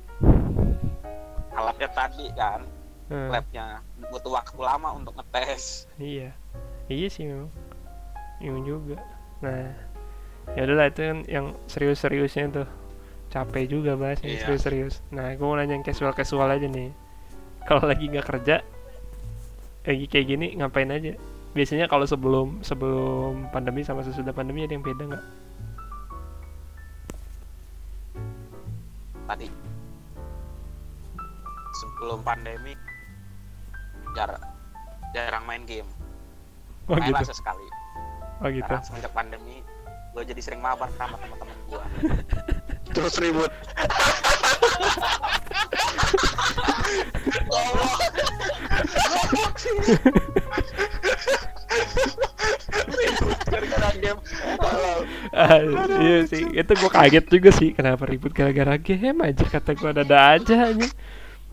Alatnya tadi kan Hmm, labnya butuh waktu lama untuk ngetes iya. Iya sih memang. Memang juga. Nah, ya udahlah itu kan yang serius-seriusnya tuh. Capek juga bahas yang Iya. serius-serius. Nah, gue mau nanya yang casual-casual aja nih. Kalau lagi nggak kerja, lagi kayak gini ngapain aja? Biasanya kalau sebelum sebelum pandemi sama sesudah pandemi ada yang beda nggak? tadi sebelum pandemi jar jarang main game Oh main gitu. lah sesekali Oh gitu. karena semenjak pandemi gue jadi sering mabar sama teman-teman gue terus ribut gara-gara game Tolong. Ah, iya sih, itu gue kaget juga sih kenapa ribut gara-gara game aja kata gue ada aja aja.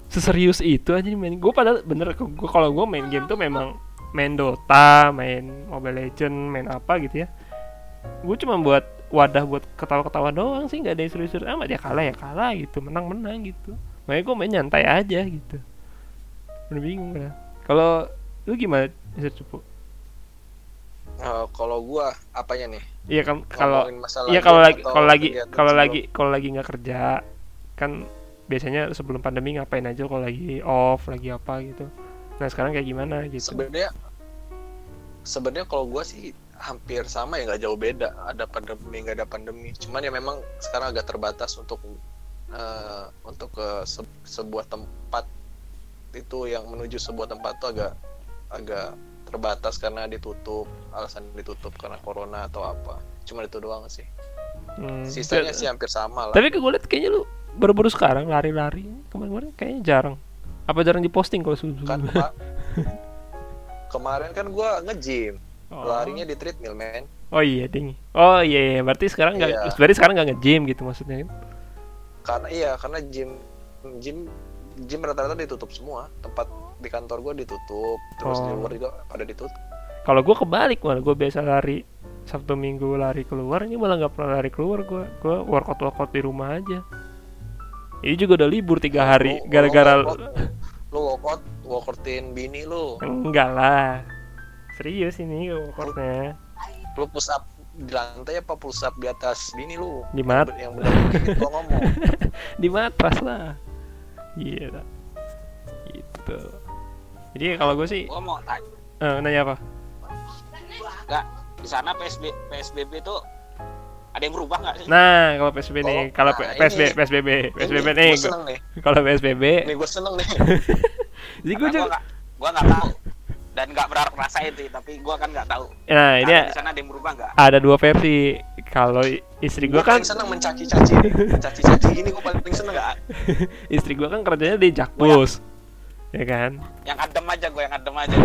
Seserius itu aja main. Gue padahal bener gue kalau gue main game tuh memang main Dota, main Mobile Legend, main apa gitu ya. Gue cuma buat wadah buat ketawa-ketawa doang sih, nggak ada yang serius-serius amat ya kalah ya kalah gitu, menang-menang gitu. Makanya gue main nyantai aja gitu. Bener bingung kan. Kalau lu gimana, Mister Cupu? Eh, kalau gua apanya nih Iya kan kalau Iya kalau lagi kalau lagi kalau lagi kalau lagi nggak kerja kan biasanya sebelum pandemi ngapain aja kalau lagi off lagi apa gitu. Nah sekarang kayak gimana gitu? sebenarnya sebenarnya kalau gua sih hampir sama ya nggak jauh beda. Ada pandemi nggak ada pandemi. Cuman ya memang sekarang agak terbatas untuk eh, untuk ke se- sebuah tempat itu yang menuju sebuah tempat tuh agak agak terbatas karena ditutup alasan ditutup karena corona atau apa. Cuma itu doang sih. Hmm, sisanya ta- sih hampir sama lah. Tapi gue liat kayaknya lu baru-baru sekarang lari-lari. Kemarin-kemarin kayaknya jarang. Apa jarang diposting kalau sebelum kan kemarin kan gua nge-gym Oh. larinya di treadmill men Oh iya ding. Oh iya, iya. berarti sekarang nggak, Iya. berarti sekarang nggak nge-gym gitu maksudnya kan? karena iya karena gym gym gym rata-rata ditutup semua tempat di kantor gua ditutup terus di Oh. luar juga pada ditutup Kalau gue kebalik malah gue biasa lari Sabtu Minggu lari keluar ini malah nggak pernah lari keluar gue gue workout workout di rumah aja. Ini juga udah libur tiga hari Lu- lu gara-gara lu workout workoutin bini lu. Enggak lah. Serius ini workoutnya lu push up di lantai apa push up di atas bini lu? Di mat yang benar gua ngomong. Di matras lah. Iya. Gitu. Jadi kalau gue sih Gua mau tanya, eh, nanya apa? Nggak di sana PSB PSBB itu ada yang berubah nggak sih? nah kalau psbb nih Oh, kalau nah, PSB ini- psbb psbb Ini nih gua nih. Kalau psbb nih gue seneng nih. Jadi gue juga gua nggak tahu dan nggak berharap rasain sih tapi gua kan nggak tahu. nah ini di sana ada yang berubah nggak? ada dua versi. Kalau istri gue gue kan seneng mencaci-caci nih. Mencaci-caci gini gue paling seneng Nggak, istri gue kan kerjanya di jakpus. Ya kan? Yang adem aja gue yang adem aja.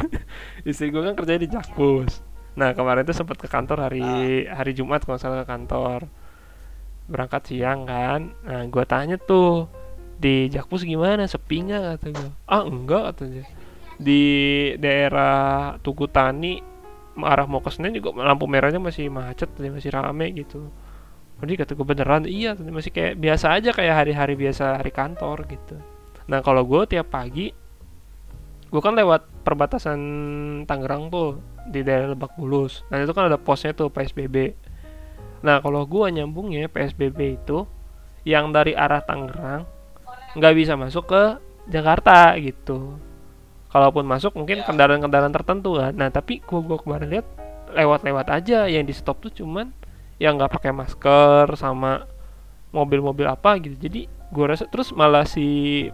istri gue kan kerjanya di jakpus nah kemarin tuh sempat ke kantor hari Ah. hari Jumat kalau salah ke kantor. Berangkat siang kan. Nah gue tanya tuh di jakpus gimana? Sepi nggak? kata gue ah enggak katanya di daerah Tugu Tani arah mau ke Senen juga lampu merahnya masih macet masih rame gitu. Jadi kata gue beneran? Iya masih kayak biasa aja kayak hari-hari biasa hari kantor gitu. Nah kalau gue tiap pagi gue kan lewat perbatasan Tangerang tuh di daerah Lebak Bulus. Nah itu kan ada posnya tuh PSBB. Nah kalau gue nyambungnya PSBB itu yang dari arah Tangerang nggak bisa masuk ke Jakarta gitu. Kalaupun masuk mungkin Ya. kendaraan-kendaraan tertentu kan. Nah tapi gue gua kemarin lihat lewat-lewat aja yang di stop tuh cuman yang nggak pakai masker sama mobil-mobil apa gitu. Jadi gue rasa terus malah si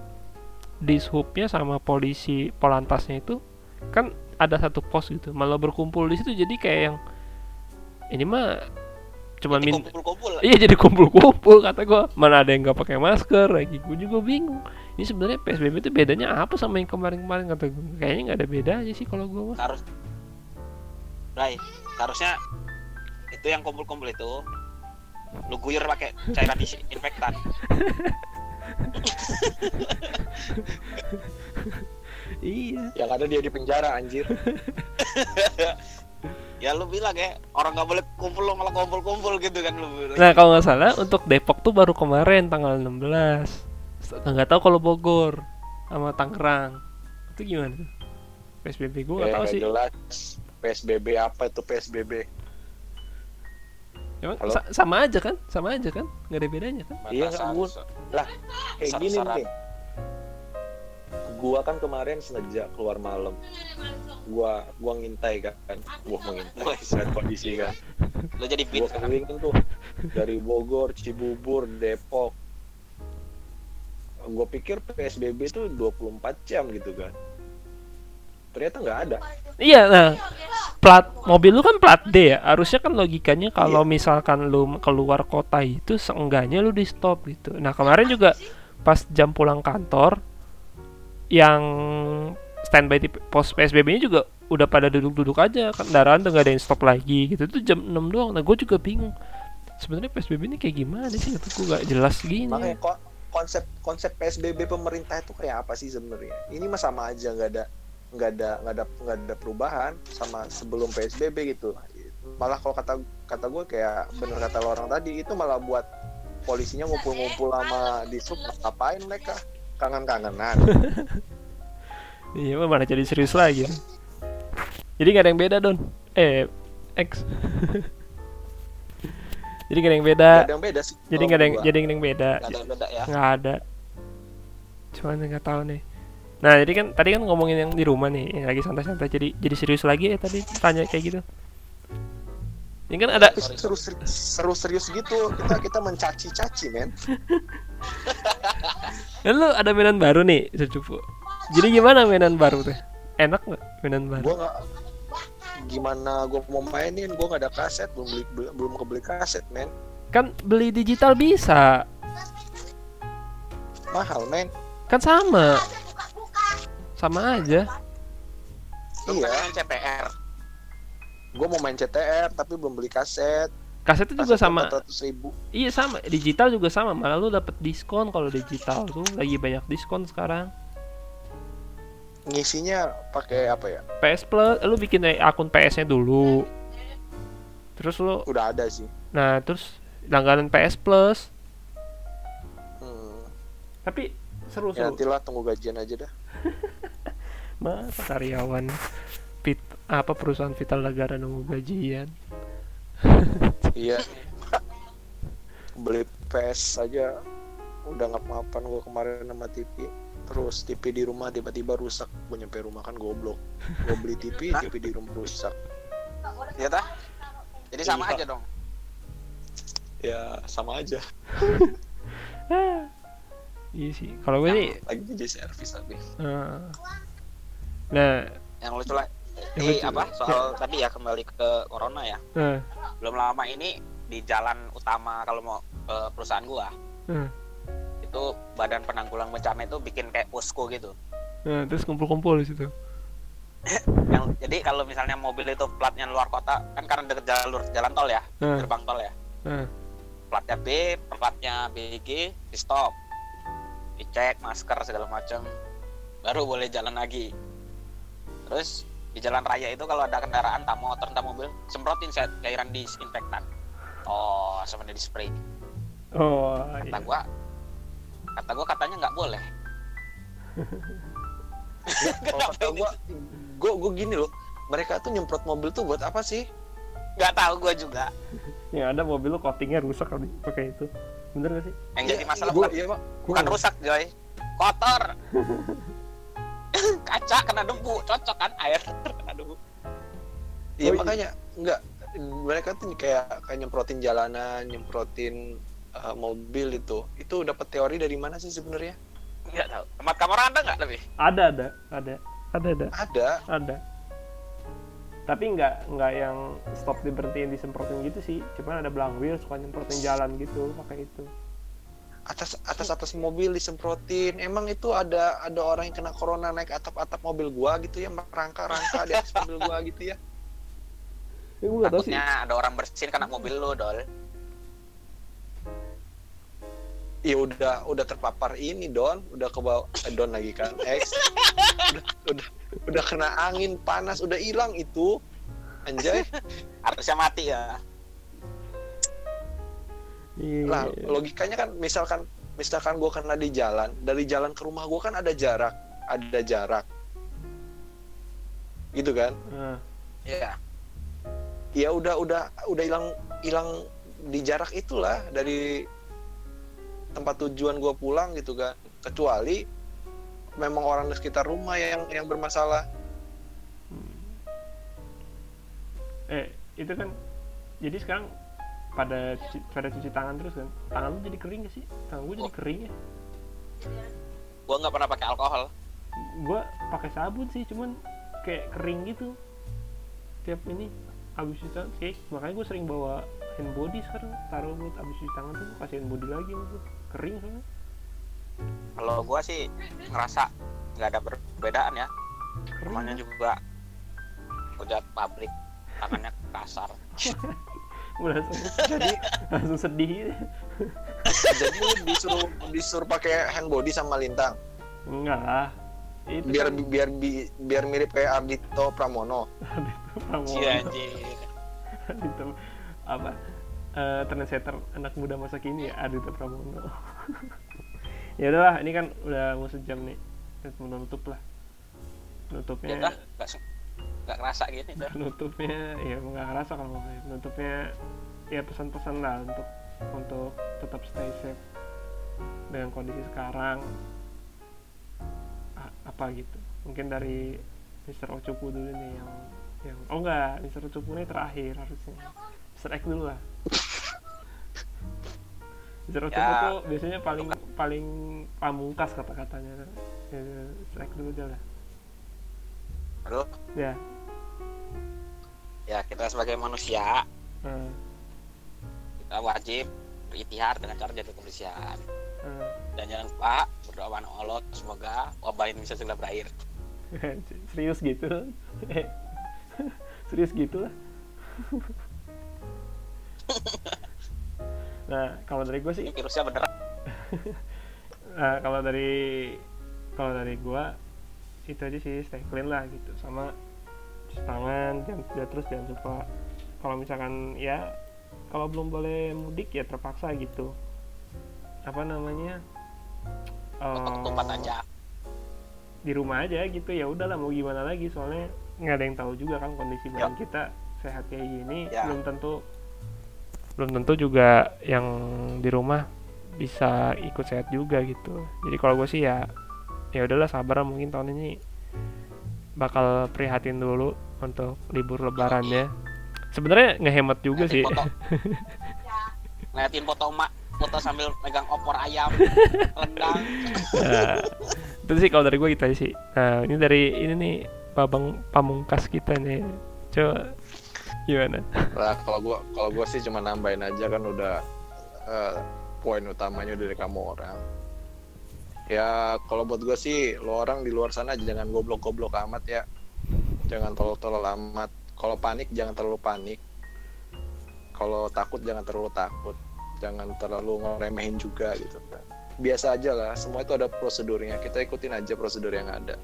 dishubnya sama polisi polantasnya itu kan ada satu pos gitu malah berkumpul di situ jadi kayak yang ini mah cuma min kumpul-kumpul. iya jadi kumpul-kumpul kata gua mana ada yang nggak pakai masker lagi gue juga bingung ini sebenarnya psbb itu bedanya apa sama yang kemarin-kemarin kata gue kayaknya nggak ada bedanya sih kalau gue Harus Rai, harusnya itu yang kumpul-kumpul itu lu guyur pakai cairan disinfektan. iya. Yang ada dia di penjara anjir. Ya lu bilang ya, orang nggak boleh kumpul lo malah kumpul-kumpul gitu kan lu bilang. nah kalau nggak salah untuk Depok tuh baru kemarin tanggal 16 nggak tahu kalau Bogor sama Tangerang. Itu gimana tuh? Psbb gue nggak Ya, tahu sih. jelas. PSBB apa itu PSBB Emang sa- sama aja kan? Sama aja kan? Nggak ada bedanya kan? Iya, nggak, gua- kayak gini nih gua kan kemarin sengaja keluar malam. Gua gua ngintai kan. Gua mau ngintai Wih. lihat kondisi kan. Lu jadi gua beat kan? kelilingin tuh. Dari Bogor Cibubur Depok. Gua pikir PSBB itu 24 jam gitu kan. Ternyata nggak ada. Iya nah plat mobil lu kan plat D ya. Harusnya kan logikanya kalau misalkan lu keluar kota itu seenggaknya lu di stop gitu. Nah kemarin juga pas jam pulang kantor yang standby di pos PSBB-nya juga udah pada duduk-duduk aja. Kendaraan tuh nggak ada yang stop lagi gitu. Itu jam 6 doang. Nah gue juga bingung. Sebenarnya PSBB ini kayak gimana sih? Itu gue gak jelas gini. Makanya kok konsep konsep PSBB pemerintah itu kayak apa sih sebenarnya? Ini mah sama aja nggak ada nggak ada nggak ada nggak ada perubahan sama sebelum PSBB gitu. Malah kalau kata kata gue kayak bener kata lo orang tadi itu malah buat polisinya ngumpul-ngumpul sama di sub ngapain mereka kangen-kangenan Iya, mana jadi serius lagi. Jadi gak ada yang beda, Don. Eh, X. jadi gak ada yang beda. Nggak ada yang beda sih Jadi gak ada yang jadi gak ada yang beda. Nggak ada beda ya. Nggak ada. Cuman nggak tahu nih. Nah, jadi kan tadi kan ngomongin yang di rumah nih, yang lagi santai-santai. Jadi jadi serius lagi ya tadi tanya kayak gitu. Ini kan ada seru seru, seru serius gitu kita kita mencaci-caci men kan lu ada mainan baru nih, cucu. Jadi gimana mainan baru teh? enak nggak mainan baru? Gua nggak gimana gua mau mainin? Gua nggak ada kaset belum beli beli- belum kebeli kaset men. Kan beli digital bisa. Mahal men. Kan sama. Sama aja. Lu iya kan CTR. gua mau main CTR tapi belum beli kaset kasetnya juga Kaset sama. 400 ribu. Iya sama. Digital juga sama. Malah lu dapet diskon kalau digital tuh. Lagi banyak diskon sekarang. Ngisinya pakai apa ya? PS Plus. Lu bikin akun PS nya dulu. Terus lu udah ada sih. Nah terus langganan PS Plus. Hmm. tapi seru ya seru nantilah tunggu gajian aja dah. Masa karyawan Vit, apa perusahaan Vital Negara nunggu gajian iya beli PS aja udah ngap-ngapan gua kemarin sama TV terus TV di rumah tiba-tiba rusak gue nyampe rumah kan goblok gue beli TV? TV di rumah rusak Iya tah? Jadi sama Iya. aja dong. ya sama aja iya sih kalau gue nih lagi di servis tapi nah Yang lucu lah. Eh, apa soal tadi ya kembali ke corona ya. eh, Belum lama ini di jalan utama kalau mau ke perusahaan gua eh, itu badan penanggulang bencana itu bikin kayak posko gitu. eh, terus kumpul-kumpul di situ Yang jadi kalau misalnya mobil itu platnya luar kota kan karena deket jalur jalan tol ya, eh, gerbang tol ya. eh, Platnya B, platnya BG, di stop. Dicek masker segala macam baru boleh jalan lagi. Terus di jalan raya itu kalau ada kendaraan entah motor entah mobil semprotin saya cairan disinfektan. Oh, sebenarnya di spray. oh Kata iya. gua kata gua katanya nggak boleh. kalau kata gue gue gue gini loh mereka tuh nyemprot mobil tuh buat apa sih Nggak tahu gua juga. yang ada mobil lu coatingnya rusak kali pakai itu bener gak sih Yang jadi Iya, masalah gua- bukan, iya, Pak. bukan Gua- rusak, Joy. Kotor. Kaca kena debu, cocok kan air kena debu. Iya Oh, iya. makanya enggak mereka tuh kayak kayak nyemprotin jalanan, nyemprotin uh, mobil itu. Itu dapat teori dari mana sih sebenarnya? Nggak tahu. Tempat kamar ada nggak lebih? ada ada ada ada ada Ada. ada tapi nggak nggak yang stop diberhentiin disemprotin gitu sih cuman ada belang wheel suka nyemprotin jalan gitu pakai itu Atas atas atas mobil disemprotin. Emang itu ada ada orang yang kena corona naik atap-atap mobil gua gitu ya, merangka-rangka di atas mobil gua gitu ya. ya gue sih ada orang bersihin kena mobil lu, Dol. Ya udah udah terpapar ini Don, udah ke bawah eh, Don lagi kan. X. udah, udah udah kena angin panas, udah hilang itu. Anjay. Harusnya mati ya. Lah, logikanya kan misalkan misalkan gua kena di jalan, dari jalan ke rumah gua kan ada jarak, ada jarak. Gitu kan? Nah, Iya. Ya udah udah udah hilang hilang di jarak itulah dari tempat tujuan gua pulang gitu kan. Kecuali memang orang di sekitar rumah yang yang bermasalah. eh itu kan jadi sekarang pada cuci, pada cuci tangan terus kan tangan lu jadi kering gak sih tangan gue jadi Oh. kering ya Gua nggak pernah pakai alkohol. gue pakai sabun sih cuman kayak kering gitu tiap ini abis cuci tangan kayak makanya gue sering bawa hand body sekarang taruh buat abis cuci tangan tuh kasih hand body lagi sama gue kering soalnya Kalau gua sih ngerasa nggak ada perbedaan ya. kering Temannya juga udah pabrik tangannya kasar. Jadi langsung sedih gitu. jadi lu disuruh disuruh pakai hand body sama lintang enggak lah itu biar kan biar bi- biar mirip kayak Ardito Pramono. Pramono. Iya anjir. Adito apa eh trendsetter anak muda masa kini ya Adito Pramono ya udahlah ini kan udah mau sejam nih kita menutup lah Ya nutupnya udah, nggak ngerasa gini dah. penutupnya ya nggak ngerasa kalau ngomongnya penutupnya ya pesan-pesan lah untuk untuk tetap stay safe dengan kondisi sekarang A- apa gitu mungkin dari Mr. Ocupu dulu nih yang yang oh enggak Mr. Ocupu ini terakhir harusnya Mr. X dulu lah Mr. Ocupu Ya. tuh biasanya paling paling pamungkas kata-katanya ya, Mr. X dulu aja lah Aduh, ya ya kita sebagai manusia eh, kita wajib berikhtiar dengan cara jaga kebersihan. eh. Dan jangan lupa berdoa kepada Allah semoga wabah ini bisa segera berakhir. serius gitu serius gitu lah nah kalau dari gue sih Ini virusnya beneran. Nah, kalau dari kalau dari gua itu aja sih stay clean lah gitu sama cuci tangan jangan ya, terus jangan lupa. Kalau misalkan ya kalau belum boleh mudik ya terpaksa gitu. Apa namanya tempat eh, aja. di rumah aja gitu ya udahlah mau gimana lagi. Soalnya nggak ada yang tahu juga kan kondisi badan kita sehat kayak gini. Ya. belum tentu belum tentu juga yang di rumah bisa ikut sehat juga gitu. Jadi kalau gue sih ya ya udahlah sabar mungkin tahun ini bakal prihatin dulu untuk libur lebarannya. Sebenarnya ngehemat juga Ngeliatin sih. Foto. Ngeliatin foto emak foto sambil megang opor ayam rendang. Nah, itu sih kalau dari gue gitu aja sih. Nah ini dari ini nih babang pamungkas kita nih. Coba gimana? Lah kalau gua kalau gua sih cuma nambahin aja kan udah eh, poin utamanya dari kamu orang. Ya kalau buat gua sih lo orang di luar sana jangan goblok-goblok amat ya. Jangan tolol-tolol amat. Kalau panik jangan terlalu panik. Kalau takut jangan terlalu takut. Jangan terlalu ngeremehin juga gitu. Biasa aja lah, semua itu ada prosedurnya. Kita ikutin aja prosedur yang ada.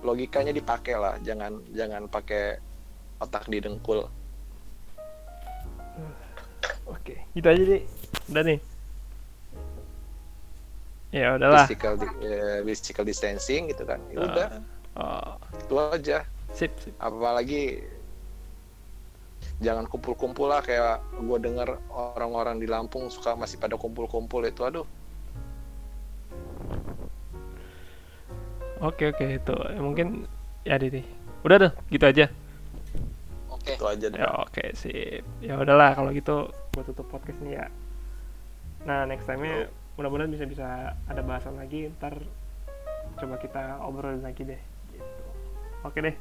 Logikanya dipakai lah, jangan jangan pakai otak didengkul. oke gitu aja deh udah nih ya udahlah. Physical di- eh, physical distancing gitu kan. Ya udah. Oh, itu aja. Sip sip. Apalagi jangan kumpul-kumpul lah kayak gue denger orang-orang di Lampung suka masih pada kumpul-kumpul itu aduh. Oke oke itu. Ya, mungkin ya deh udah deh gitu aja. Oke. Itu aja deh. ya oke sip. Ya udahlah kalau gitu gua tutup podcast nih ya. Nah next time nya mudah-mudahan bisa bisa ada bahasan lagi ntar coba kita obrolin lagi deh gitu. Oke deh